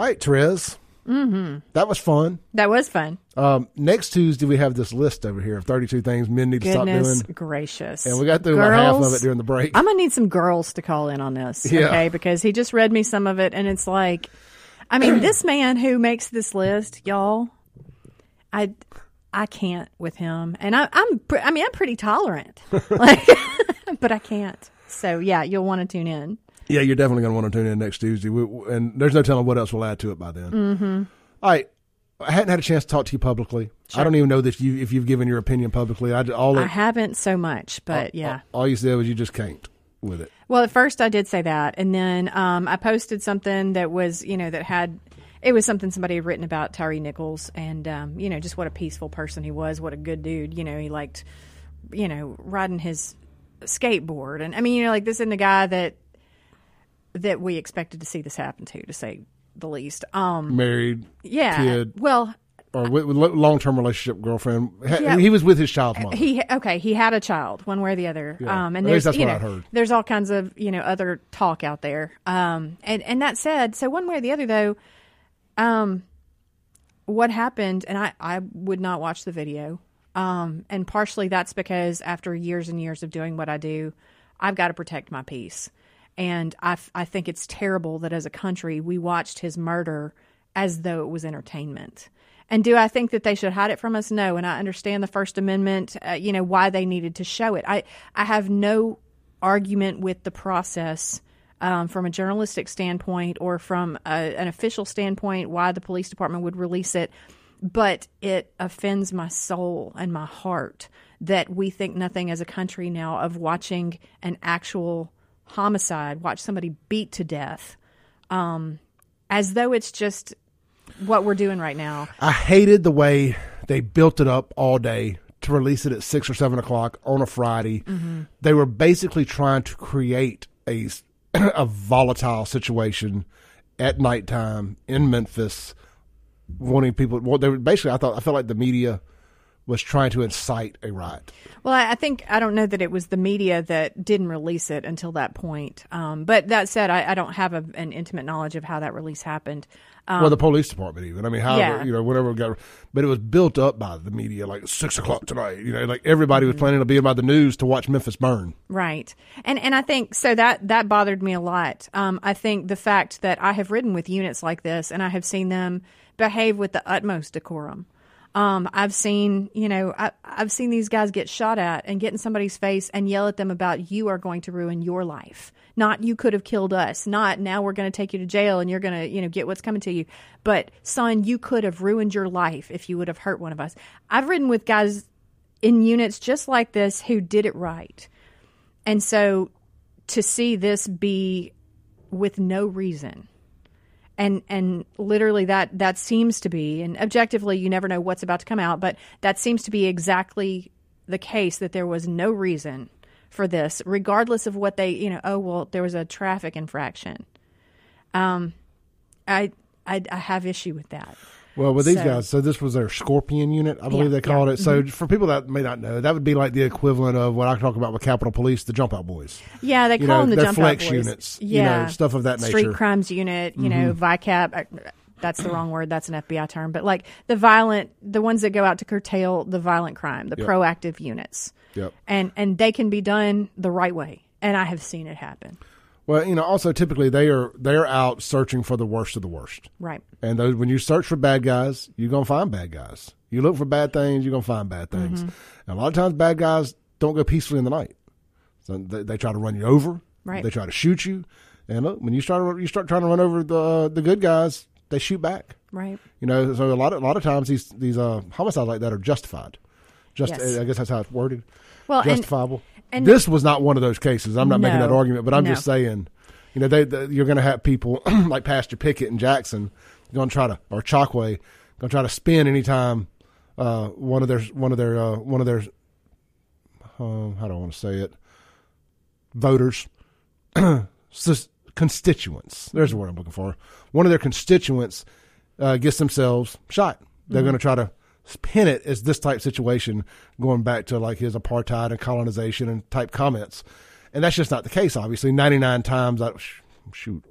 All right, Therese. Mm-hmm. That was fun. That was fun. Um, next Tuesday, we have this list over here of 32 things men need to stop doing. gracious. And we got through about half of it during the break. I'm gonna need some girls to call in on this, Yeah. okay? Because he just read me some of it, and it's like, I mean, this man who makes this list, y'all, I, I can't with him, and I, I'm, I mean, I'm pretty tolerant, like, but I can't. So yeah, you'll want to tune in. Yeah, you're definitely going to want to tune in next Tuesday. We, and there's no telling what else we'll add to it by then. Mm-hmm. All right. I hadn't had a chance to talk to you publicly. I don't even know that you if you've given your opinion publicly. I all I haven't so much, but yeah. all you said was you just can't with it. Well, at first I did say that, and then um, I posted something that was, you know, that had it was something somebody had written about Tyre Nichols, and um, you know, just what a peaceful person he was, what a good dude. You know, he liked, you know, riding his skateboard, and I mean, you know, like this isn't a guy that that we expected to see this happen to, to say the least. Um, Married, yeah. kid, Well, or long term relationship girlfriend. Yeah. He was with his child mother. he okay he had a child one way or the other Yeah. um At and least there's that's what know I'd heard. there's all kinds of you know other talk out there um and and that said so one way or the other though um what happened and i i would not watch the video um and partially that's because after years and years of doing what i do i've got to protect my peace and i i think it's terrible that as a country we watched his murder as though it was entertainment and do I think that they should hide it from us? No. And I understand the First Amendment, uh, you know, why they needed to show it. I, I have no argument with the process um, from a journalistic standpoint or from a, an official standpoint, why the police department would release it. But it offends my soul and my heart that we think nothing as a country now of watching an actual homicide, watch somebody beat to death, um, as though it's just what we're doing right now. I hated the way they built it up all day to release it at six or seven o'clock on a Friday. Mm-hmm. They were basically trying to create a a volatile situation at nighttime in Memphis, wanting people. Well, they were basically. I thought I felt like the media was trying to incite a riot. Well, I think I don't know that it was the media that didn't release it until that point. Um, but that said, I, I don't have a, an intimate knowledge of how that release happened. Um, well, the police department even. I mean, how Yeah. you know whatever got, but it was built up by the media like six o'clock tonight. You know, like everybody Mm-hmm. was planning to be by the news to watch Memphis burn. Right. And and I think so that that bothered me a lot. Um, I think the fact that I have ridden with units like this and I have seen them behave with the utmost decorum. Um, I've seen, you know, I, I've seen these guys get shot at and get in somebody's face and yell at them about you are going to ruin your life. Not you could have killed us. Not now we're going to take you to jail and you're going to, you know, get what's coming to you. But son, you could have ruined your life if you would have hurt one of us. I've ridden with guys in units just like this who did it right. And so to see this be with no reason and and literally that that seems to be and objectively you never know what's about to come out but that seems to be exactly the case that there was no reason for this regardless of what they you know oh well there was a traffic infraction. Um i i, I have issue with that Well, with these So- guys, so this was their Scorpion unit, I believe Yeah, they called yeah. it. So for people that may not know, that would be like the equivalent of what I talk about with Capitol Police, the Jump Out Boys. Yeah, they You call know, them the jump out boys. units, you know, Yeah, stuff of that Street nature. Mm-hmm. crimes unit, you know, VICAP. uh, That's the wrong word. That's an FBI term. But like the violent, the ones that go out to curtail the violent crime, the Yep. proactive units, Yep. and and they can be done the right way. And I have seen it happen. Well, you know, also typically they are they're out searching for the worst of the worst. Right. And those, when you search for bad guys, you're gonna find bad guys. You look for bad things, you're gonna find bad things. Mm-hmm. And a lot of times, bad guys don't go peacefully in the night. So they, they try to run you over. Right. They try to shoot you. And look, when you start you start trying to run over the the good guys, they shoot back. Right. You know, so a lot of a lot of times these these uh, homicides like that are justified. Just Yes. I guess that's how it's worded. Well, and Justifiable. And- this was not one of those cases. I'm not making that argument, but I'm no. just saying, you know, they, they you're going to have people like Pastor Pickett and Jackson going to try to or Chokwe going to try to spin anytime uh, one of their one of their uh, one of their uh, how do I want to say it voters constituents. There's the word I'm looking for. One of their constituents uh, gets themselves shot. They're going to try to pin it as this type situation, going back to like his apartheid and colonization and type comments, and that's just not the case. Obviously, 99 times out, sh- shoot,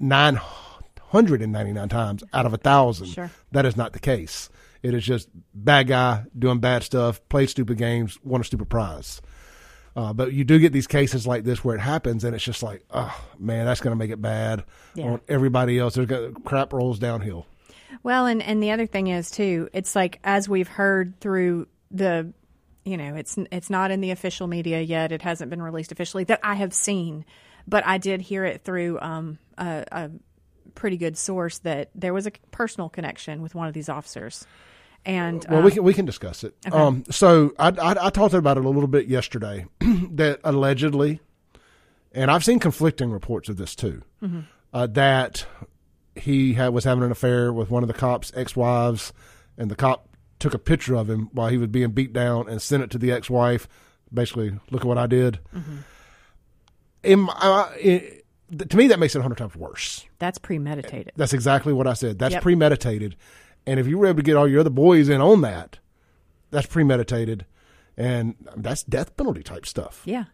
999 times out of a thousand, Sure. that is not the case. It is just bad guy doing bad stuff, played stupid games, won a stupid prize. Uh, but you do get these cases like this where it happens, and it's just like, oh man, that's going to make it bad Yeah. on everybody else. There's got, crap rolls downhill. Well, and and the other thing is too, it's like as we've heard through the, you know, it's it's not in the official media yet. It hasn't been released officially that I have seen, but I did hear it through um, a, a pretty good source that there was a personal connection with one of these officers, and Well, um, we can we can discuss it. Um, so I, I I talked about it a little bit yesterday that allegedly, and I've seen conflicting reports of this too, uh, that he had, was having an affair with one of the cops' ex-wives, and the cop took a picture of him while he was being beat down and sent it to the ex-wife. Basically, look at what I did. In my- uh, it- to me, that makes it a hundred times worse. that's premeditated. That's exactly what I said. That's Yep. premeditated. And if you were able to get all your other boys in on that, that's premeditated. And that's death penalty type stuff. Yeah.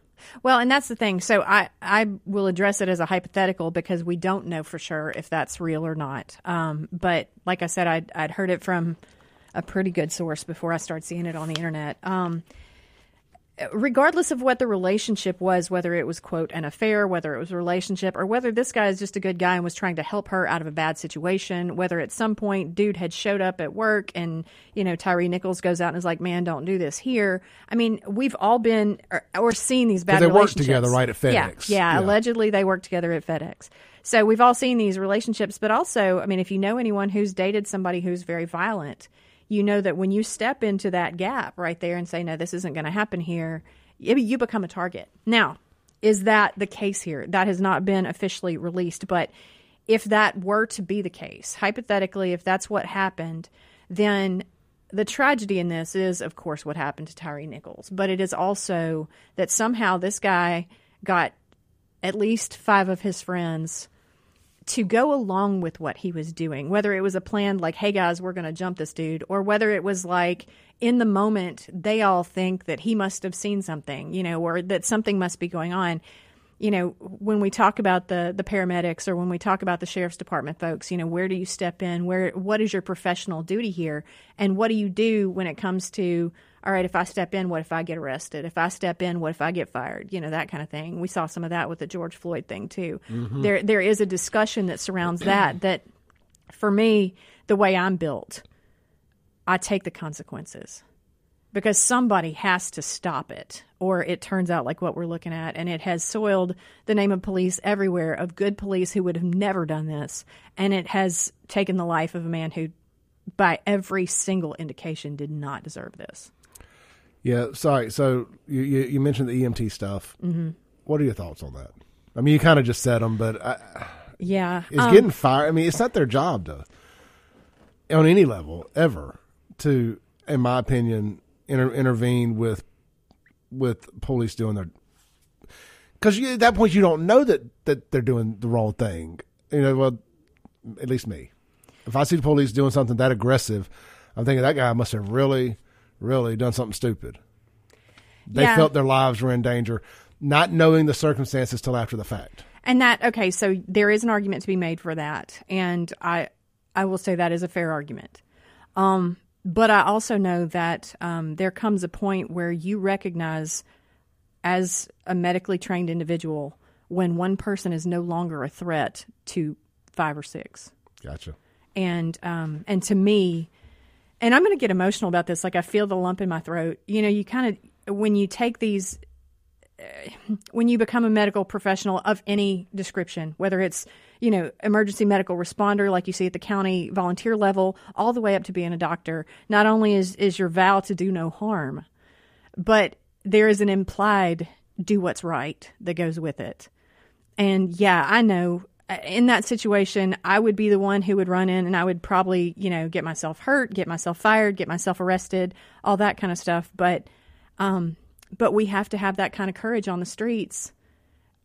Well, and that's the thing. So I, I will address it as a hypothetical because we don't know for sure if that's real or not. Um, but like I said, I'd, I'd heard it from a pretty good source before I started seeing it on the internet. Um, regardless of what the relationship was, whether it was, quote, an affair, whether it was a relationship, or whether this guy is just a good guy and was trying to help her out of a bad situation, whether at some point dude had showed up at work and, you know, Tyre Nichols goes out and is like, man, don't do this here. I mean, we've all been or, or seen these bad they worked together, right, at Yeah, FedEx. Yeah, Yeah. allegedly they worked together at FedEx. So we've all seen these relationships, but also, I mean, if you know anyone who's dated somebody who's very violent, you know that when you step into that gap right there and say, no, this isn't going to happen here, you become a target. Now, is that the case here? That has not been officially released, but if that were to be the case, hypothetically, if that's what happened, then the tragedy in this is, of course, what happened to Tyre Nichols, but it is also that somehow this guy got at least five of his friends to go along with what he was doing, whether it was a plan like, hey guys, we're going to jump this dude, or whether it was like in the moment, they all think that he must have seen something, you know, or that something must be going on. You know, when we talk about the the paramedics or when we talk about the sheriff's department folks, you know, where do you step in? Where what is your professional duty here? And what do you do when it comes to all right, if I step in, what if I get arrested? If I step in, what if I get fired? You know, that kind of thing. We saw some of that with the George Floyd thing too. Mm-hmm. There there is a discussion that surrounds that that for me, the way I'm built, I take the consequences because somebody has to stop it, or it turns out like what we're looking at, and it has soiled the name of police everywhere of good police who would have never done this, and it has taken the life of a man who, by every single indication, did not deserve this. Yeah, sorry. So you, you, you mentioned the EMT stuff. Mm-hmm. What are your thoughts on that? I mean, you kind of just said them, but I, Yeah, it's um, getting fired. I mean, it's not their job to, on any level, ever to, in my opinion, inter, intervene with with police doing their. Because at that point, you don't know that that they're doing the wrong thing. You know, well, at least me. If I see the police doing something that aggressive, I'm thinking that guy must have really, really done something stupid. They Yeah. felt their lives were in danger, not knowing the circumstances till after the fact. And that okay, so there is an argument to be made for that, and I I will say that is a fair argument. Um, but I also know that um, there comes a point where you recognize, as a medically trained individual, when one person is no longer a threat to five or six Gotcha. and um, and to me, and I'm going to get emotional about this. Like I feel the lump in my throat. You know, you kind of when you take these, uh, when you become a medical professional of any description, whether it's you know emergency medical responder like you see at the county volunteer level, all the way up to being a doctor. Not only is is your vow to do no harm, but there is an implied do what's right that goes with it. And yeah, I know in that situation, I would be the one who would run in and I would probably, you know, get myself hurt, get myself fired, get myself arrested, all that kind of stuff. But, um, but we have to have that kind of courage on the streets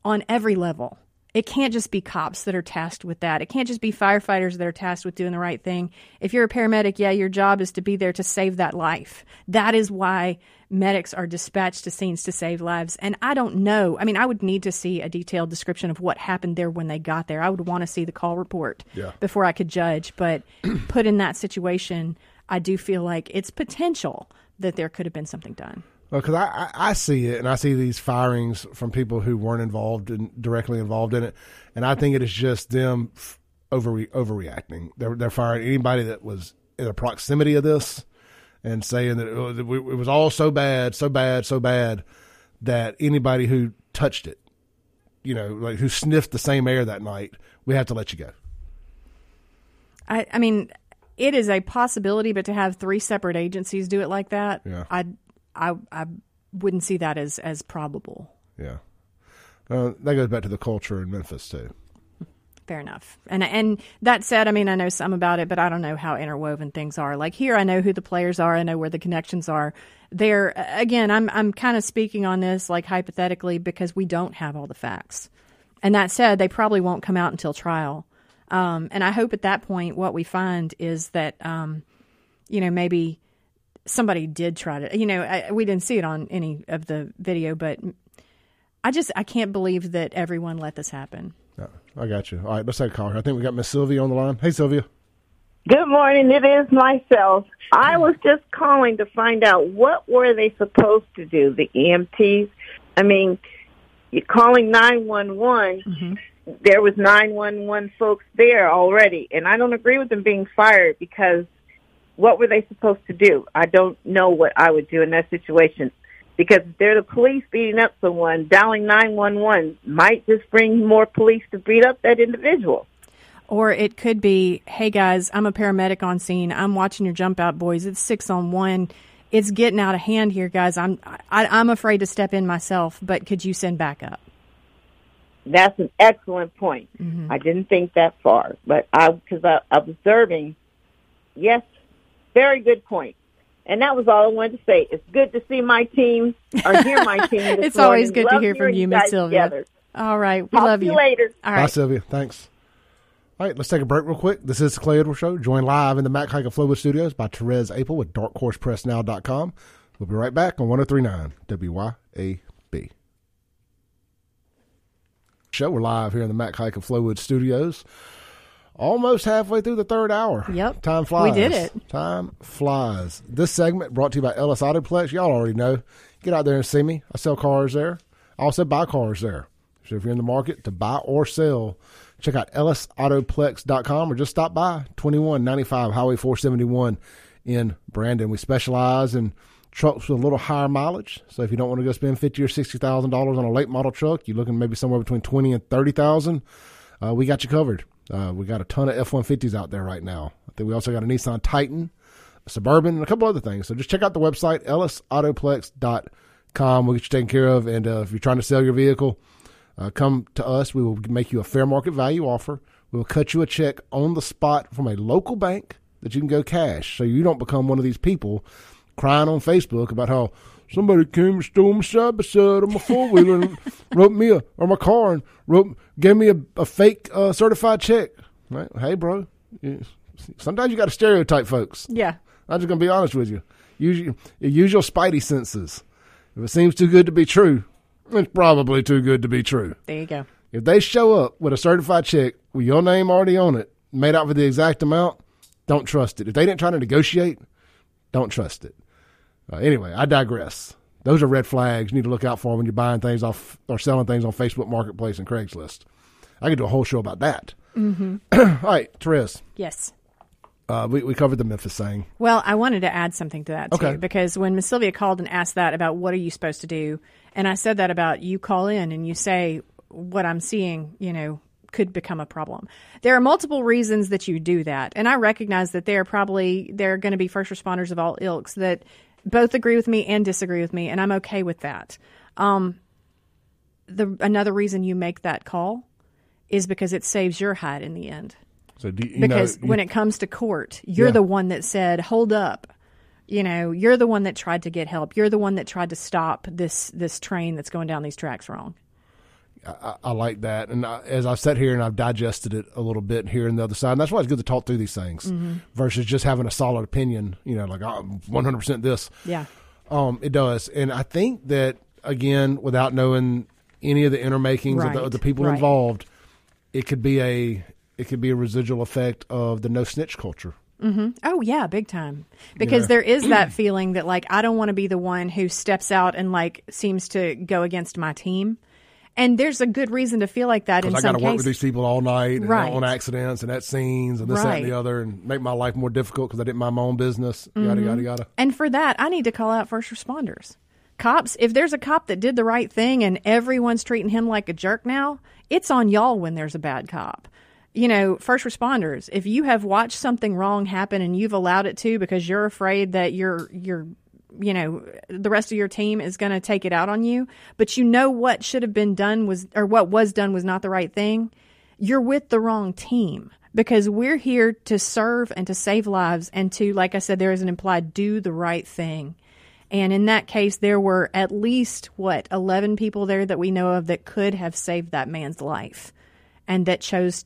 on every level. it can't just be cops that are tasked with that. It can't just be firefighters that are tasked with doing the right thing. If you're a paramedic, yeah, your job is to be there to save that life. That is why medics are dispatched to scenes to save lives. And I don't know. I mean, I would need to see a detailed description of what happened there when they got there. I would want to see the call report Yeah. before I could judge. But put in that situation, I do feel like it's potential that there could have been something done. because I, I, I see it and I see these firings from people who weren't involved and directly involved in it, and I think it is just them f- over overreacting. They're they're firing anybody that was in the proximity of this and saying that it was, it was all so bad, so bad, so bad that anybody who touched it, you know, like who sniffed the same air that night, we have to let you go. I, I mean, it is a possibility, but to have three separate agencies do it like that, Yeah. I, I, I wouldn't see that as as probable. Yeah, uh, that goes back to the culture in Memphis too. Fair enough. And and that said, I mean, I know some about it, but I don't know how interwoven things are. Like here, I know who the players are. I know where the connections are. There, again, I'm I'm kind of speaking on this like hypothetically because we don't have all the facts. And that said, they probably won't come out until trial. Um, and I hope at that point, what we find is that, um, you know, maybe somebody did try to, you know, I, we didn't see it on any of the video, but I just I can't believe that everyone let this happen. I got you. All right, let's take a call here. I think we got Miss Sylvia on the line. Hey, Sylvia. Good morning. It is myself. I was just calling to find out what were they supposed to do, the EMTs? I mean, you're calling 911. Mm-hmm. There was 911 folks there already, and I don't agree with them being fired because what were they supposed to do? I don't know what I would do in that situation. Because if they're the police beating up someone, dialing 911 might just bring more police to beat up that individual. Or it could be, hey guys, I'm a paramedic on scene. I'm watching your jump out boys. It's six on one. It's getting out of hand here, guys. I'm I, I'm afraid to step in myself, but could you send backup? That's an excellent point. Mm-hmm. I didn't think that far, but I because I, I observing. Yes, very good point. And that was all I wanted to say. It's good to see my team or hear my team. This It's always morning. good to hear from you, Miss Sylvia. together. All right, we Talk love to you you. later. All Bye, Sylvia. Thanks. All right, let's take a break real quick. This is the Clay Edwards Show, joined live in the Mac Haik of Flowood Studios by Therese Apel with darkhorsepressnow.com. We'll be right back on 1039 WYAB. Show, we're live here in the Mac Haik of Flowood Studios. Almost halfway through the third hour. Yep. Time flies. We did it. Time flies. This segment brought to you by Ellis Autoplex. Y'all already know. Get out there and see me. I sell cars there. I also buy cars there. So if you're in the market to buy or sell, check out ellisautoplex.com or just stop by 2195 Highway 471 in Brandon. We specialize in trucks with a little higher mileage. So if you don't want to go spend fifty or sixty thousand dollars on a late model truck, you're looking maybe somewhere between twenty and thirty thousand. Uh, we got you covered. Uh, we got a ton of F one fifties out there right now. I think we also got a Nissan Titan, a Suburban, and a couple other things. So just check out the website ellisautoplex.com. We'll get you taken care of. And uh, if you're trying to sell your vehicle, uh, come to us. We will make you a fair market value offer. We will cut you a check on the spot from a local bank that you can go cash, so you don't become one of these people crying on Facebook about how somebody came and stole my side by side of my four wheeler and wrote me a or my car and wrote gave me a, a fake uh, certified check. Right? Hey, bro. you- Sometimes you got to stereotype folks. yeah. I'm just gonna be honest with you. Use your, use your spidey senses. If it seems too good to be true, it's probably too good to be true. There you go. If they show up with a certified check with your name already on it, made out for the exact amount, don't trust it. If they didn't try to negotiate, don't trust it. Uh, anyway, I digress. Those are red flags you need to look out for when you're buying things off or selling things on Facebook Marketplace and Craigslist. I could do a whole show about that. Mm-hmm. All right, Therese, Yes. uh, we, we covered the Memphis thing. Well, I wanted to add something to that too, Okay. because when Miss Sylvia called and asked that about what are you supposed to do, and I said that about you call in and you say what I'm seeing, you know, could become a problem. There are multiple reasons that you do that, and I recognize that there are probably there are going to be first responders of all ilks that both agree with me and disagree with me, and I'm okay with that. Um, the another reason you make that call is because it saves your hide in the end So do you, you because know, when it comes to court, you're Yeah. the one that said, "Hold up." You know, you're the one that tried to get help. You're the one that tried to stop this this train that's going down these tracks wrong. I, I, like that. And I, as I've sat here and I've digested it a little bit here and the other side, and that's why it's good to talk through these things Mm-hmm. versus just having a solid opinion. You know, like oh, 100% this. Yeah. Um, it does, and I think that again, without knowing any of the inner makings of, the, of the people right. involved, it could be a it could be a residual effect of the no snitch culture. Oh yeah, big time. Because Yeah. there is that feeling that like I don't want to be the one who steps out and like seems to go against my team. And there's a good reason to feel like that Because I got to work with these people all night and Right. on accidents and at scenes and this, that, and the other, and make my life more difficult because I didn't mind my own business. Yada Mm-hmm. yada yada. And for that, I need to call out first responders. Cops, if there's a cop that did the right thing and everyone's treating him like a jerk now, it's on y'all when there's a bad cop. You know, first responders, if you have watched something wrong happen and you've allowed it to because you're afraid that you're you're you know, the rest of your team is going to take it out on you, but you know what should have been done was or what was done was not the right thing, you're with the wrong team because we're here to serve and to save lives and to like I said there is an implied do the right thing. And in that case, there were at least, what, 11 people there that we know of that could have saved that man's life and that chose.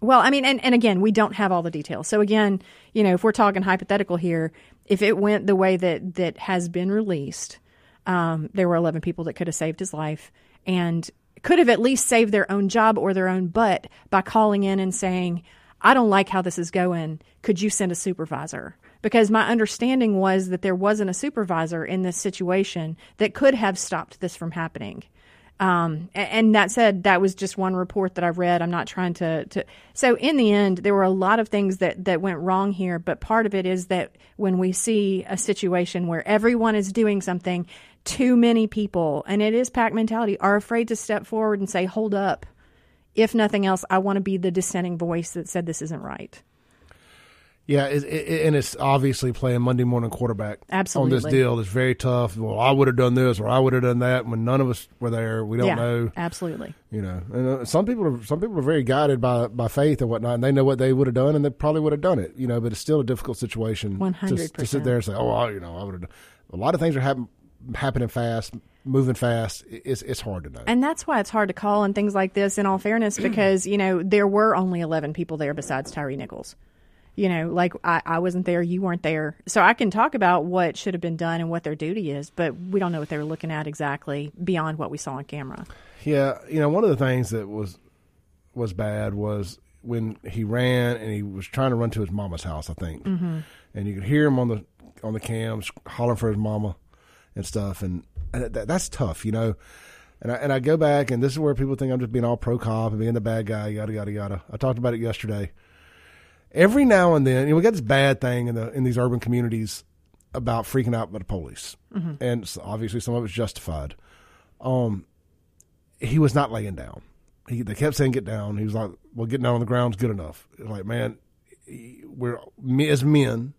Well, I mean, and, and again, we don't have all the details. So, again, you know, if we're talking hypothetical here, if it went the way that, that has been released, um, there were 11 people that could have saved his life and could have at least saved their own job or their own butt by calling in and saying, I don't like how this is going. Could you send a supervisor? Because my understanding was that there wasn't a supervisor in this situation that could have stopped this from happening. Um, and that said, that was just one report that I read. I'm not trying to, to. So in the end, there were a lot of things that that went wrong here. But part of it is that when we see a situation where everyone is doing something, too many people, and it is pack mentality, are afraid to step forward and say, "Hold up." If nothing else, I want to be the dissenting voice that said this isn't right. Yeah, it, it, and it's obviously playing Monday morning quarterback Absolutely. on this deal. It's very tough. Well, I would have done this or I would have done that when none of us were there. We don't yeah, know. absolutely. You know, and uh, some people are some people are very guided by by faith and whatnot, and they know what they would have done, and they probably would have done it. You know, but it's still a difficult situation. to- To, 100%. sit there and say, "Oh, I, you know, I would have." A lot of things are happen, happening fast, moving fast. It's it's hard to know. And that's why it's hard to call on things like this, in all fairness, because, you know, there were only 11 people there besides Tyre Nichols. You know, like I, I wasn't there, you weren't there. So I can talk about what should have been done and what their duty is, but we don't know what they were looking at exactly beyond what we saw on camera. Yeah, you know, one of the things that was was bad was when he ran and he was trying to run to his mama's house, I think, mm-hmm. and you could hear him on the on the cams hollering for his mama and stuff, and, and that, that's tough, you know. And I and I go back, and this is where people think I'm just being all pro cop and being the bad guy, yada yada yada. I talked about it yesterday. Every now and then, you know, we got this bad thing in the in these urban communities about freaking out by the police, and s- obviously some of it's justified. Um, he was not laying down. He, they kept saying get down. He was like, well, getting down on the ground's good enough. Like, man, we're me as men,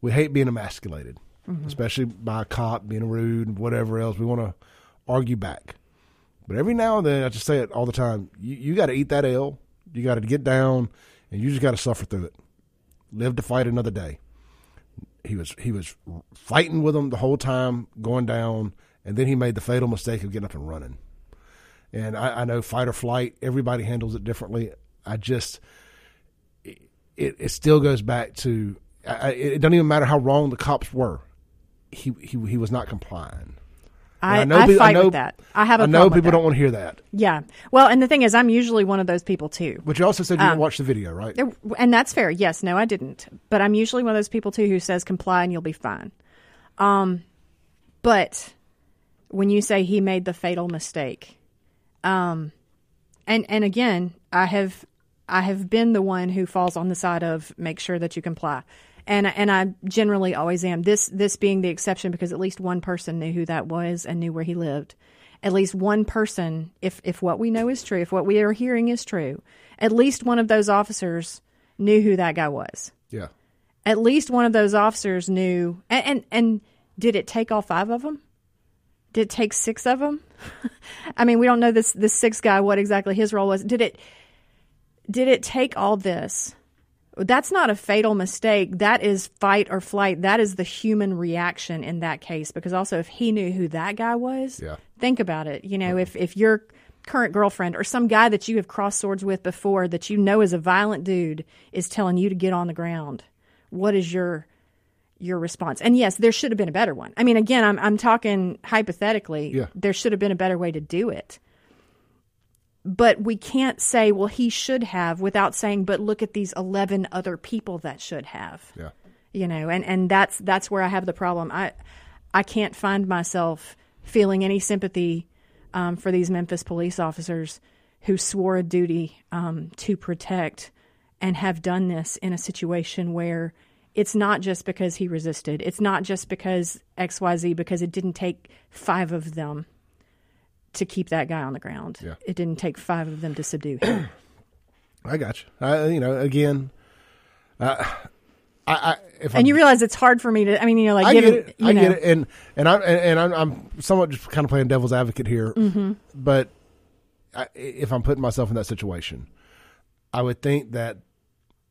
we hate being emasculated, especially by a cop being rude and whatever else. We want to argue back. But every now and then, I just say it all the time. You, you got to eat that L. You got to get down, and you just got to suffer through it. Live to fight another day. He was he was fighting with them the whole time, going down, and then he made the fatal mistake of getting up and running. And I, I know fight or flight, everybody handles it differently. I just, it, it still goes back to, I, it doesn't even matter how wrong the cops were. He, he, he was not complying. And I, know I fight know- with that. I have a I know people don't want to hear that. Yeah. Well, and the thing is, I'm usually one of those people too. But you also said you didn't watch the video, right? And that's fair. Yes, no, I didn't. But I'm usually one of those people too who says comply and you'll be fine. Um, but when you say he made the fatal mistake, um, and and again, I have I have been the one who falls on the side of make sure that you comply. And and I generally always am. This this being the exception because at least one person knew who that was and knew where he lived. At least one person, if if what we know is true, if what we are hearing is true, at least one of those officers knew who that guy was. yeah. At least one of those officers knew. And and, and did it take all five of them? Did it take six of them? I mean, we don't know this this sixth guy what exactly his role was. Did it did it take all this? That's not a fatal mistake. That is fight or flight. That is the human reaction in that case. Because also, if he knew who that guy was, Yeah. think about it. You know, if if you're current girlfriend or some guy that you have crossed swords with before that you know is a violent dude is telling you to get on the ground, what is your your response? And yes, there should have been a better one. I mean, again, I'm I'm talking hypothetically. Yeah. There should have been a better way to do it. But we can't say, well, he should have without saying, but look at these 11 other people that should have. Yeah. you know and and that's that's where i have the problem. I i can't find myself feeling any sympathy um, for these memphis police officers who swore a duty um, to protect and have done this in a situation where it's not just because he resisted. It's not just because xyz because it didn't take five of them to keep that guy on the ground Yeah. it didn't take five of them to subdue him I got you. I, you know, again, uh, I, I if and I'm, you realize it's hard for me to i mean you know like I given get it. I know, get it, and and I'm and, and I'm, I'm somewhat just kind of playing devil's advocate here, Mm-hmm. but I, if I'm putting myself in that situation, I would think that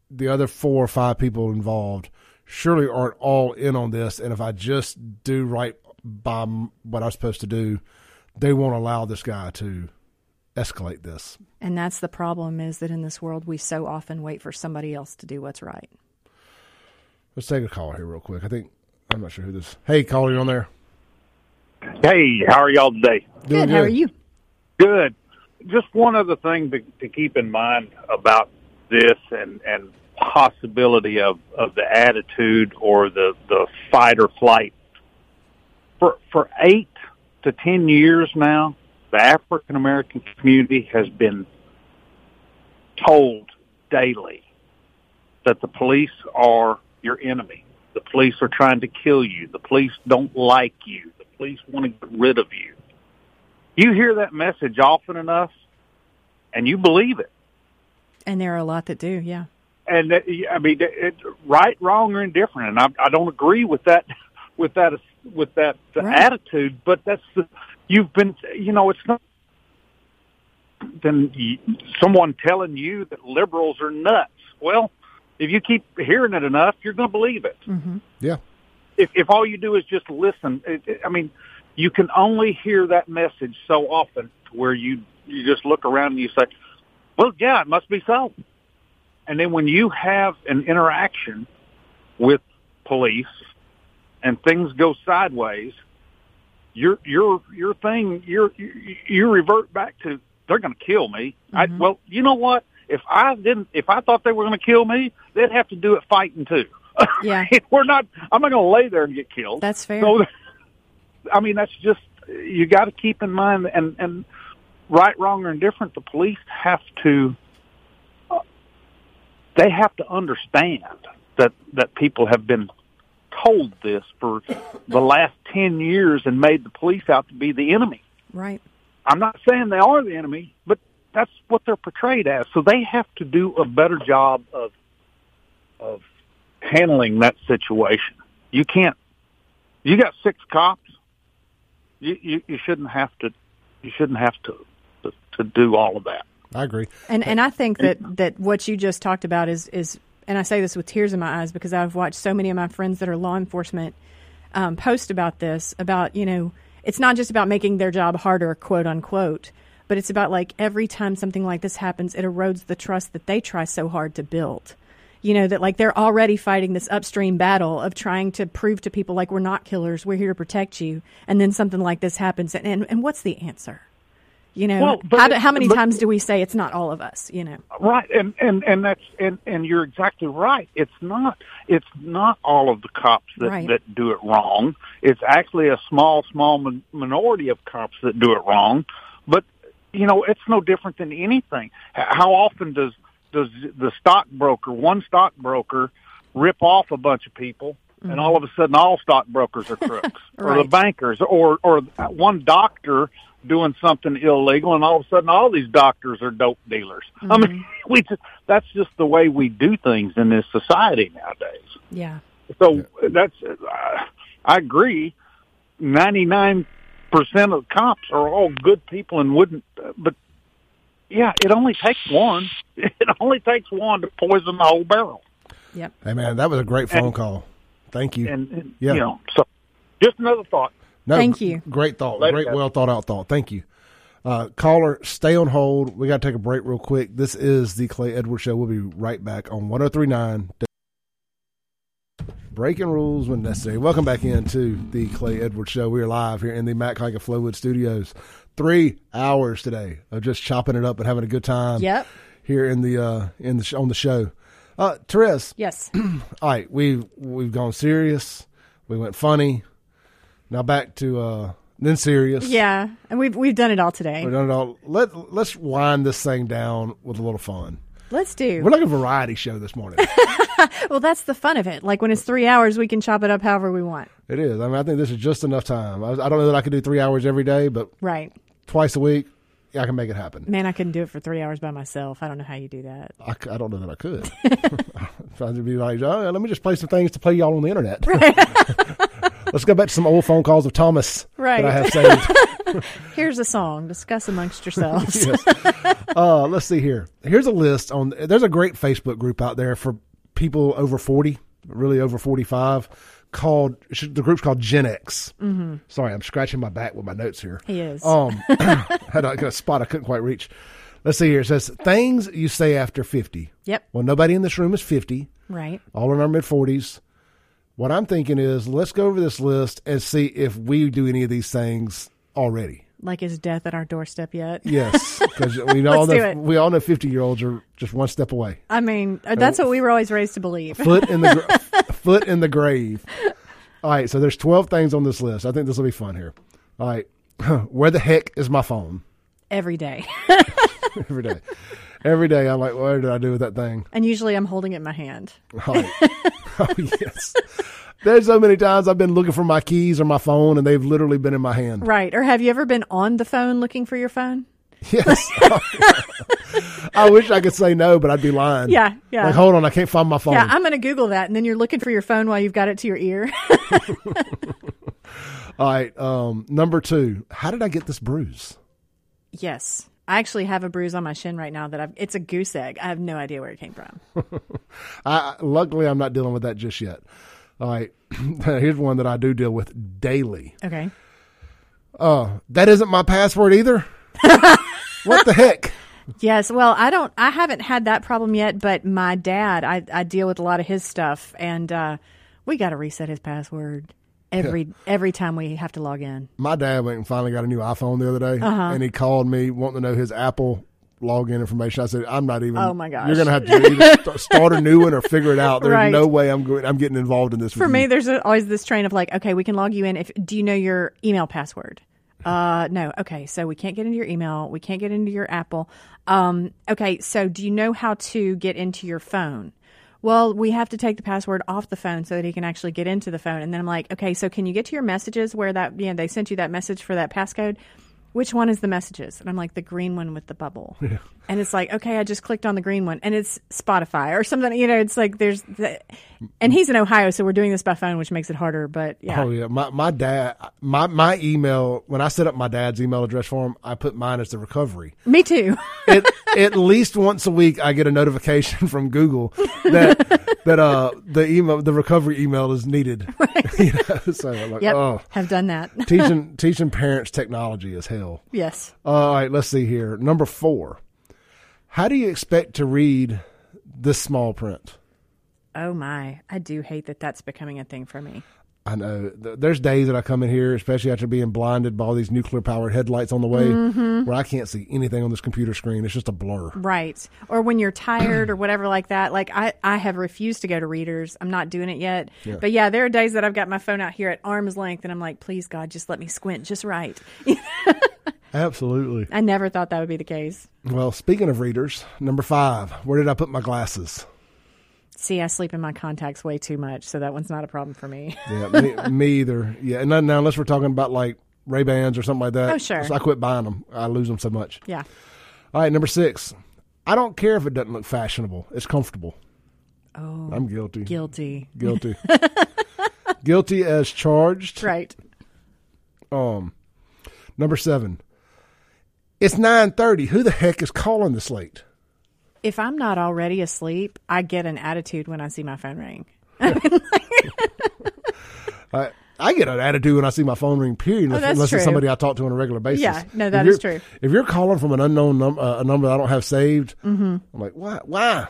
the other four or five people involved surely aren't all in on this, and if I just do right by what I'm supposed to do, they won't allow this guy to escalate this. And that's the problem is that in this world we so often wait for somebody else to do what's right. Let's take a call here real quick. I think I'm not sure who this. Hey, caller, you on there? Hey, how are y'all today? Doing How are you? Good. Just one other thing to, to keep in mind about this and, and possibility of, of the attitude or the, the fight or flight. For, for eight to ten years now, the African American community has been told daily that the police are your enemy. The police are trying to kill you. The police don't like you. The police want to get rid of you. You hear that message often enough, and you believe it. And there are a lot that do, yeah. And uh, I mean, it, right, wrong, or indifferent. And I, I don't agree with that, with that, with that Right. attitude. But that's the you've been. You know, it's not. Then someone telling you that liberals are nuts. Well, if you keep hearing it enough, you're going to believe it. mhm Yeah. if if all you do is just listen, it, it, I mean, you can only hear that message so often where you you just look around and you say, "Well, yeah, it must be so." And then when you have an interaction with police and things go sideways, your your your thing your you, you revert back to they're going to kill me. I, well, you know what? If I didn't, if I thought they were going to kill me, they'd have to do it fighting too. Yeah. we're not. I'm not going to lay there and get killed. That's fair. So, I mean, that's just you got to keep in mind, and and right, wrong, or indifferent, the police have to. uh, They have to understand that that people have been told this for the last ten years and made the police out to be the enemy. Right. I'm not saying they are the enemy, but that's what they're portrayed as. So they have to do a better job of of handling that situation. You can't. You got six cops. You you, you shouldn't have to. You shouldn't have to, to to do all of that. I agree. And and I think that that what you just talked about is is and I say this with tears in my eyes because I've watched so many of my friends that are law enforcement um, post about this about you know it's not just about making their job harder quote unquote but it's about like every time something like this happens it erodes the trust that they try so hard to build. You know that like they're already fighting this upstream battle of trying to prove to people like we're not killers we're here to protect you and then something like this happens and and, and what's the answer you know Well, how, do, how many but- times do we say it's not all of us you know Right, and and and that's and and you're exactly right. It's not it's not all of the cops that Right. that do it wrong. It's actually a small small min- minority of cops that do it wrong. But you know, it's no different than anything. How often does does the stockbroker, one stockbroker, rip off a bunch of people, and mm-hmm. all of a sudden all stockbrokers are crooks, or the bankers, or or one doctor doing something illegal, and all of a sudden all these doctors are dope dealers. I mean, mm-hmm. we just that's just the way we do things in this society nowadays. yeah So that's I agree. Ninety nine percent of cops are all good people and wouldn't, but yeah, it only takes one. It only takes one to poison the whole barrel. yep Hey, man, that was a great phone And- call. Thank you. And, and Yeah. you know, so just another thought. No, Thank you. Great thought. Later, great, guys. well thought out thought. Thank you. Uh, caller, stay on hold. We got to take a break real quick. This is the Clay Edwards Show. We'll be right back on 1039. Breaking rules when necessary. Welcome back into the Clay Edwards Show. We are live here in the Mac Haik Flowood Studios. Three hours today of just chopping it up and having a good time. Yep. Here in the uh, in the sh- on the show. Uh, Therese, Yes. all right, we've we've gone serious. We went funny. Now back to uh, then serious. yeah. And we've we've done it all today. We've done it all. Let let's wind this thing down with a little fun. Let's do. We're like a variety show this morning. Well, that's the fun of it. Like when it's three hours, we can chop it up however we want. it is. I mean, I think this is just enough time. I, I don't know that I could do three hours every day, but Right. twice a week, yeah, I can make it happen. Man, I couldn't do it for three hours by myself. I don't know how you do that. I don't know that I could. Trying to be like, oh, let me just play some things to play y'all on the internet. Let's go back to some old phone calls of Thomas Right. that I have saved. Here's a song. Discuss amongst yourselves. Uh, let's see here. Here's a list on. There's a great Facebook group out there for people over 40, really over 45, called the group's called Gen X. Mm-hmm. Sorry, I'm scratching my back with my notes here. He is. Um, had a, got a spot I couldn't quite reach. Let's see here. It says things you say after 50. Yep. Well, nobody in this room is 50. Right. All in our mid 40s. What I'm thinking is let's go over this list and see if we do any of these things already. Like is death at our doorstep yet? Yes, because we all know we all know 50 year olds are just one step away. I mean, uh, that's what we were always raised to believe. Foot in the gra- foot in the grave. All right, so there's 12 things on this list. I think this will be fun here. All right, where the heck is my phone? Every day. Every day, every day. I'm like, what did I do with that thing? And usually I'm holding it in my hand. Right. oh yes. There's so many times I've been looking for my keys or my phone, and they've literally been in my hand. Right. Or have you ever been on the phone looking for your phone? Yes. I wish I could say no, but I'd be lying. Yeah. Yeah. Like, hold on, I can't find my phone. yeah, I'm going to Google that. And then you're looking for your phone while you've got it to your ear. All right. Um, number two. How did I get this bruise? yes. I actually have a bruise on my shin right now that I've, it's a goose egg. I have no idea where it came from. I, luckily, I'm not dealing with that just yet. All right. Here's one that I do deal with daily. Okay. Uh, that isn't my password either. what the heck? Yes, well, I don't. I haven't had that problem yet, but my dad, I, I deal with a lot of his stuff, and uh, we got to reset his password every every time we have to log in. My dad went and finally got a new iPhone the other day, Uh-huh. and he called me wanting to know his Apple login information. I said, "I'm not even. Oh, my gosh. You're gonna have to either st- start a new one or figure it out. There's Right. no way I'm going. I'm getting involved in this. For me, there's a, always this train of like, okay, we can log you in. If do you know your email password? Uh, no. Okay, so we can't get into your email. We can't get into your Apple. Um, okay, so do you know how to get into your phone? Well, we have to take the password off the phone so that he can actually get into the phone. And then I'm like, okay, so can you get to your messages where that, you know, they sent you that message for that passcode? Which one is the messages? And I'm like, the green one with the bubble. And it's like, okay, I just clicked on the green one and it's Spotify or something. You know, it's like there's, the, and he's in Ohio, so we're doing this by phone, which makes it harder. But yeah, Oh yeah, my my dad, my my email when I set up my dad's email address for him, I put mine as the recovery. me too. it, at least once a week, I get a notification from Google that that uh the email the recovery email is needed. you know, so I'm like, Yep, oh, have done that. teaching teaching parents technology is hell. Yes. Uh, all right, let's see here. Number four. How do you expect to read this small print? Oh my, I do hate that that's becoming a thing for me. I know there's days that I come in here, especially after being blinded by all these nuclear powered headlights on the way, Mm-hmm. where I can't see anything on this computer screen. It's just a blur. Right. Or when you're tired or whatever like that. Like I, I have refused to go to readers. I'm not doing it yet. But yeah, there are days that I've got my phone out here at arm's length and I'm like, please God, just let me squint just right. Absolutely. I never thought that would be the case. Well, speaking of readers, number five, where did I put my glasses? See, I sleep in my contacts way too much, so that one's not a problem for me. Yeah, me, me either. Yeah, and now, now unless we're talking about like Ray Bans or something like that. Oh, sure. So I quit buying them. I lose them so much. Yeah. All right, number six. I don't care if it doesn't look fashionable. It's comfortable. Oh, I'm guilty. guilty. Guilty. guilty as charged. Right. Um, number seven. It's nine thirty. Who the heck is calling this late? If I'm not already asleep, I get an attitude when I see my phone ring. I I get an attitude when I see my phone ring. Period, unless, Oh, that's unless it's somebody I talk to on a regular basis. Yeah, no, that is true. If you're calling from an unknown num- uh, a number that I don't have saved, mm-hmm. I'm like, why? Why?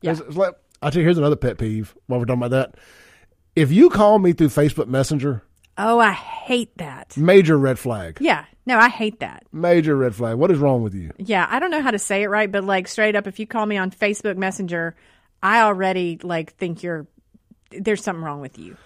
Yeah. It's, it's like I tell you, here's another pet peeve. While we're talking about that, if you call me through Facebook Messenger, Oh, I hate that. major red flag. Yeah. No, I hate that. Major red flag. What is wrong with you? Yeah, I don't know how to say it right, but like straight up, if you call me on Facebook Messenger, I already like think you're there's something wrong with you.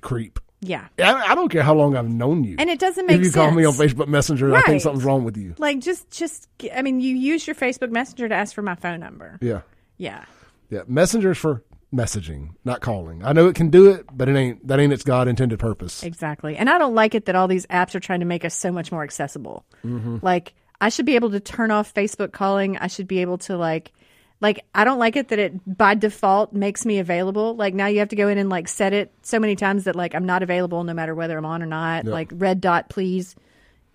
Creep. Yeah, I, I don't care how long I've known you. and it doesn't make sense. if you call me on. Facebook Messenger, I think something's wrong with you. Like just just I mean, you use your Facebook Messenger to ask for my phone number. Yeah. Yeah. Yeah. Messenger's for messaging, not calling. I know it can do it, but it ain't that ain't its God intended purpose. Exactly. And I don't like it that all these apps are trying to make us so much more accessible. Mm-hmm. Like, I should be able to turn off Facebook calling. I should be able to, like, like I don't like it that it by default makes me available. Like now you have to go in and like set it so many times that like I'm not available no matter whether I'm on or not. Yep. Like red dot, please.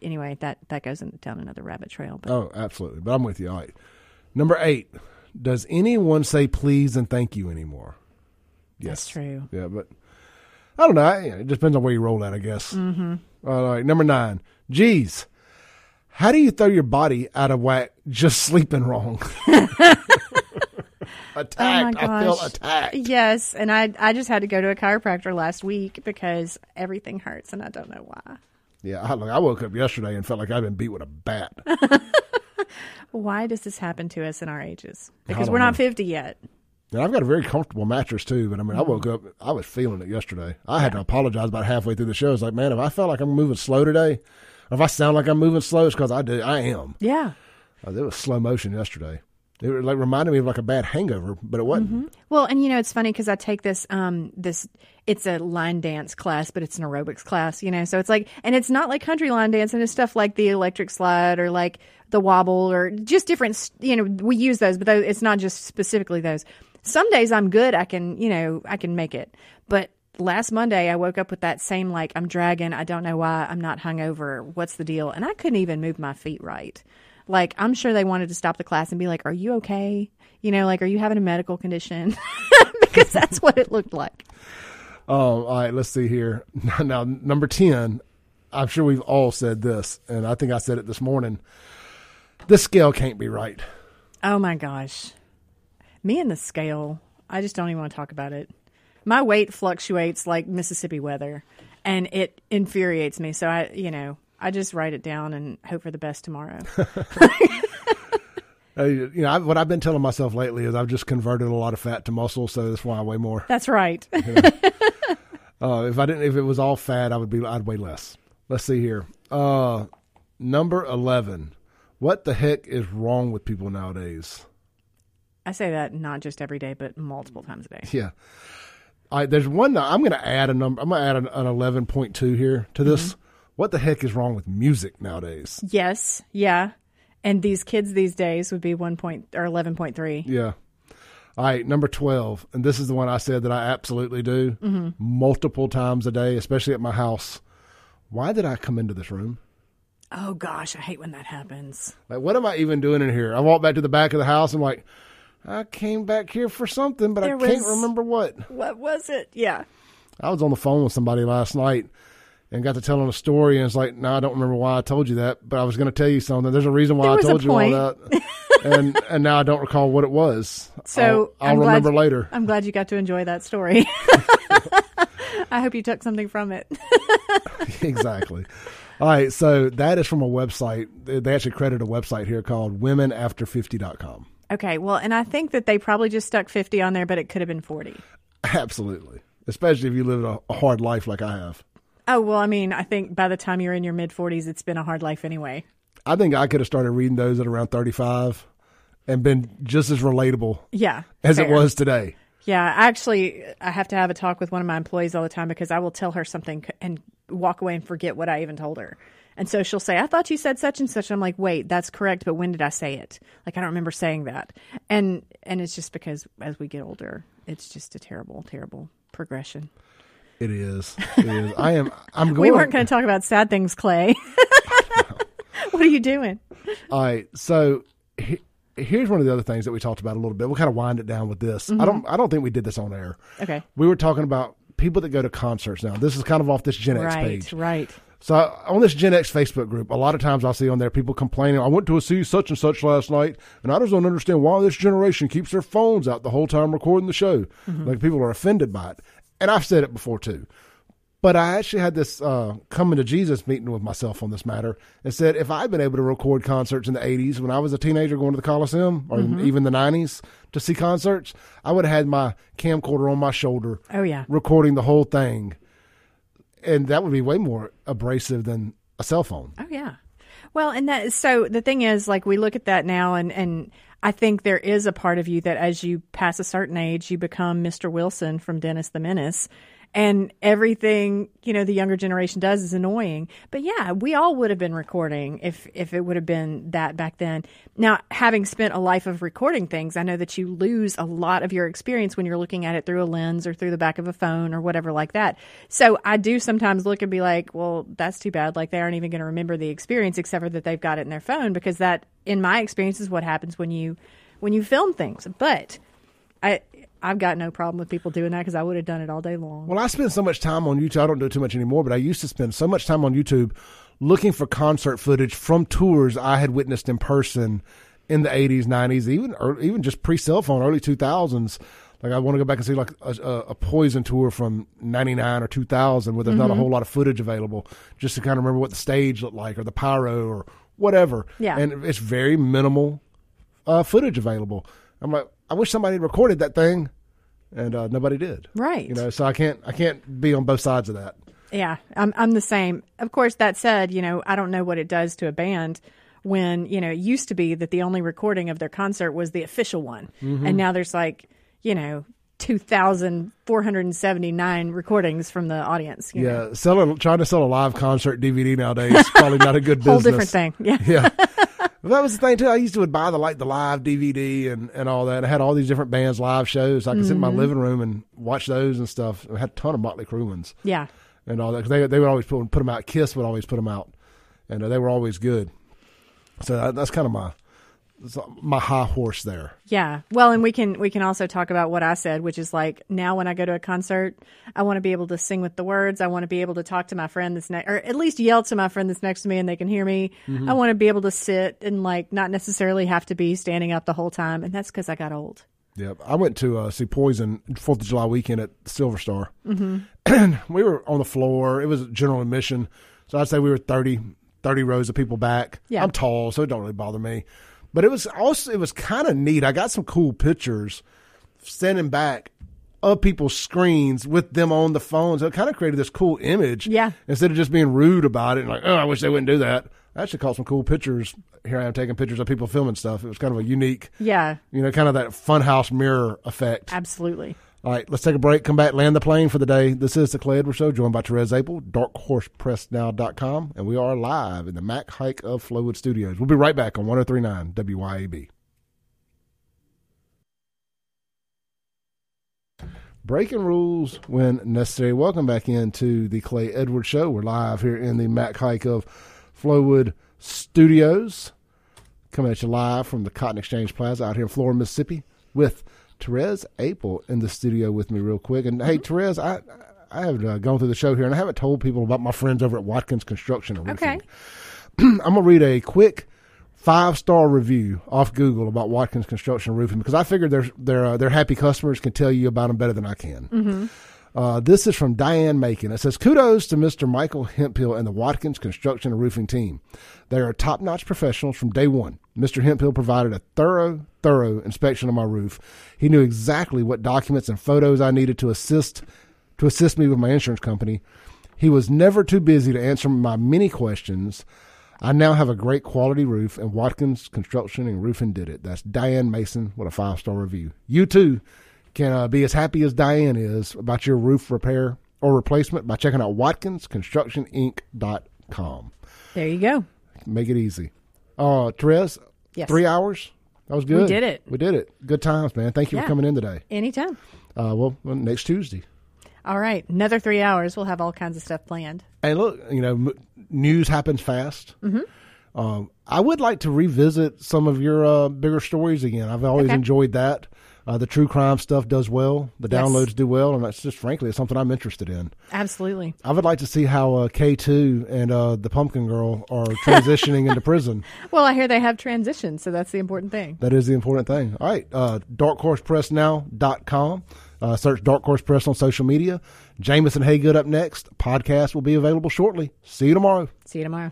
Anyway, that that goes in, down another rabbit trail. But Oh, absolutely. But I'm with you. All right. Number eight. Does anyone say please and thank you anymore? Yes. That's true. Yeah, but I don't know. It depends on where you roll at, I guess. Mm-hmm. All right. Number nine. Geez, how do you throw your body out of whack just sleeping wrong? attacked. I feel attacked. yes, and I I just had to go to a chiropractor last week because everything hurts and I don't know why. Yeah, I, I woke up yesterday and felt like I'd been beat with a bat. Why does this happen to us in our ages? Because we're not know. 50 yet. And I've got a very comfortable mattress too, but I mean, I woke up, I was feeling it yesterday. I had to apologize about halfway through the show. I was like, man, if I felt like I'm moving slow today, if I sound like I'm moving slow, it's because I do. I am. Yeah. Uh, it was slow motion yesterday. It like reminded me of like a bad hangover, but it wasn't. Well, and you know, it's funny because I take this, um, this, it's a line dance class, but it's an aerobics class, you know? So it's like, and it's not like country line dance and it's stuff like the electric slide or like the wobble or just different, you know, we use those, but it's not just specifically those. Some days I'm good. I can, you know, I can make it. But last Monday I woke up with that same, like, I'm dragging. I don't know why. I'm not hungover. What's the deal? And I couldn't even move my feet right. Like, I'm sure they wanted to stop the class and be like, Are you okay? You know, like, are you having a medical condition? because that's what it looked like. Oh, all right. Let's see here. Now, number ten. I'm sure we've all said this, and I think I said it this morning. This scale can't be right. Oh my gosh. Me and the scale, I just don't even want to talk about it. My weight fluctuates like Mississippi weather, and it infuriates me. So I, you know, I just write it down and hope for the best tomorrow. Uh, you know, I, what I've been telling myself lately is I've just converted a lot of fat to muscle, so that's why I weigh more. That's right. Uh, if I didn't, if it was all fat, I would be, I'd weigh less. Let's see here. Uh, number eleven. What the heck is wrong with people nowadays? I say that not just every day, but multiple times a day. Yeah. There's one. I'm going to add a number. I'm going to add an, an 11.2 here to this. What the heck is wrong with music nowadays? Yes, yeah. And these kids these days would be one point or eleven point three. Yeah. All right, number 12. And this is the one I said that I absolutely do Mm-hmm. multiple times a day, especially at my house. Why did I come into this room? Oh gosh, I hate when that happens. Like, what am I even doing in here? I walk back to the back of the house. I'm like, I came back here for something, but There I can't remember what. What was it? Yeah. I was on the phone with somebody last night and got to telling a story, and it's like, no, I don't remember why I told you that, but I was going to tell you something. There's a reason why I told you all that, and and now I don't recall what it was. So I'll, I'll remember later. I'm glad you got to enjoy that story. I hope you took something from it. exactly. All right, so that is from a website. They actually credit a website here called WomenAfter50.com. Okay, well, and I think that they probably just stuck 50 on there, but it could have been 40. Absolutely, especially if you live a hard life like I have. Oh, well, I mean, I think by the time you're in your mid 40s, it's been a hard life anyway. I think I could have started reading those at around 35 and been just as relatable Yeah. as it was today. Yeah, actually, I have to have a talk with one of my employees all the time because I will tell her something and walk away and forget what I even told her. And so she'll say, I thought you said such and such. I'm like, wait, that's correct, but when did I say it? Like, I don't remember saying that. And and it's just because as we get older, it's just a terrible, terrible progression. It is. It is. I am. I'm going. We weren't going to talk about sad things, Clay. what are you doing? All right. So he, here's one of the other things that we talked about a little bit. We'll kind of wind it down with this. Mm-hmm. I don't. I don't think we did this on air. Okay. We were talking about people that go to concerts now. This is kind of off this Gen X right, page. right. So on this Gen X Facebook group, a lot of times I'll see on there people complaining, I went to a see such and such last night, and I just don't understand why this generation keeps their phones out the whole time recording the show. Like people are offended by it. And I've said it before too. But I actually had this uh, coming to Jesus meeting with myself on this matter and said if I'd been able to record concerts in the 80s when I was a teenager going to the Coliseum or even the 90s to see concerts, I would have had my camcorder on my shoulder Oh yeah. recording the whole thing. And that would be way more abrasive than a cell phone. Oh yeah. Well, and that so the thing is, like we look at that now, and and I think there is a part of you that as you pass a certain age, you become Mr. Wilson from Dennis the Menace. And everything you know the younger generation does is annoying, but yeah, we all would have been recording if if it would have been that back then. Now, having spent a life of recording things, I know that you lose a lot of your experience when you're looking at it through a lens or through the back of a phone or whatever like that. So I do sometimes look and be like, well, that's too bad. Like they aren't even going to remember the experience except for that they've got it in their phone because that, in my experience, is what happens when you when you film things. But I I've got no problem with people doing that because I would have done it all day long. Well, I spend so much time on YouTube. I don't do it too much anymore, but I used to spend so much time on YouTube looking for concert footage from tours I had witnessed in person in the 80s, 90s, even or even just pre cell phone, early 2000s. Like I want to go back and see like a, a, Poison tour from '99 or 2000, where there's not a whole lot of footage available, just to kind of remember what the stage looked like or the pyro or whatever. Yeah. and it's very minimal uh, footage available. I'm like, I wish somebody had recorded that thing, and uh, nobody did. Right. You know, so I can't I can't be on both sides of that. Yeah, I'm I'm the same. Of course, that said, you know, I don't know what it does to a band when, you know, it used to be that the only recording of their concert was the official one. And now there's like, you know, 2,479 recordings from the audience. you know. Yeah, selling trying to sell a live concert DVD nowadays is probably not a good business. Whole different thing. Yeah. Yeah. That was the thing too. I used to would buy the like the live DVD and, and all that. I had all these different bands live shows. I could sit in my Mm-hmm. living room and watch those and stuff. I had a ton of Motley Crue ones Yeah. and all that 'cause they they would always put put them out. Kiss would always put them out, and uh, they were always good. So that, that's kind of my my high horse there. Yeah. Well, and we can we can also talk about what I said, which is like now when I go to a concert, I want to be able to sing with the words. I want to be able to talk to my friend that's next, or at least yell to my friend that's next to me and they can hear me. I want to be able to sit and like not necessarily have to be standing up the whole time, and that's because I got old. Yep. I went to uh, see Poison Fourth of July weekend at Silver Star. Mm-hmm. And we were on the floor. It was general admission. So I'd say we were 30, 30 rows of people back. Yeah. I'm tall, so it don't really bother me. But it was also, it was kind of neat. I got some cool pictures standing back of people's screens with them on the phone. So it kind of created this cool image. Yeah. Instead of just being rude about it and like, oh, I wish they wouldn't do that. I actually caught some cool pictures. Here I am taking pictures of people filming stuff. It was kind of a unique, Yeah, you know, kind of that funhouse mirror effect. absolutely. All right, let's take a break, come back, land the plane for the day. This is the Clay Edwards Show, joined by Therese Apel, darkhorsepressnow.com, and we are live in the Mac Haik of Flowood Studios. We'll be right back on 1039 WYAB. Breaking rules when necessary. Welcome back into the Clay Edwards Show. We're live here in the Mac Haik of Flowood Studios coming at you live from the Cotton Exchange Plaza out here in Flowood, Mississippi, with Therese Apel in the studio with me, real quick. And hey, Therese, I I have uh, gone through the show here, and I haven't told people about my friends over at Watkins Construction and Roofing. Okay. I'm gonna read a quick five star review off Google about Watkins Construction Roofing because I figured their their uh, their happy customers can tell you about them better than I can. Uh, this is from Diane Macon. It says, Kudos to Mr. Michael Hemphill and the Watkins Construction and Roofing team. They are top notch professionals from day one. Mr. Hemphill provided a thorough, thorough inspection of my roof. He knew exactly what documents and photos I needed to assist to assist me with my insurance company. He was never too busy to answer my many questions. I now have a great quality roof, and Watkins Construction and Roofing did it. That's Diane Mason with a five star review. You too can uh, be as happy as Diane is about your roof repair or replacement by checking out WatkinsConstructionInc.com. There you go. Make it easy. Uh, Therese, Yes. three hours. That was good. We did it. We did it. Good times, man. Thank you Yeah. for coming in today. Anytime. Uh, well, next Tuesday. All right, another three hours. We'll have all kinds of stuff planned. And look, you know, m- news happens fast. Mm-hmm. Um, I would like to revisit some of your uh, bigger stories again. I've always Okay. enjoyed that. Uh, the true crime stuff does well. The Yes. downloads do well, and that's just frankly it's something I'm interested in. Absolutely. I would like to see how uh, K2 and uh, the Pumpkin Girl are transitioning into prison. Well, I hear they have transitioned, so that's the important thing. That is the important thing. All right. Uh, darkhorsepressnow.com. Uh, search Dark Horse Press on social media. Jameson Haygood up next. Podcast will be available shortly. See you tomorrow. See you tomorrow.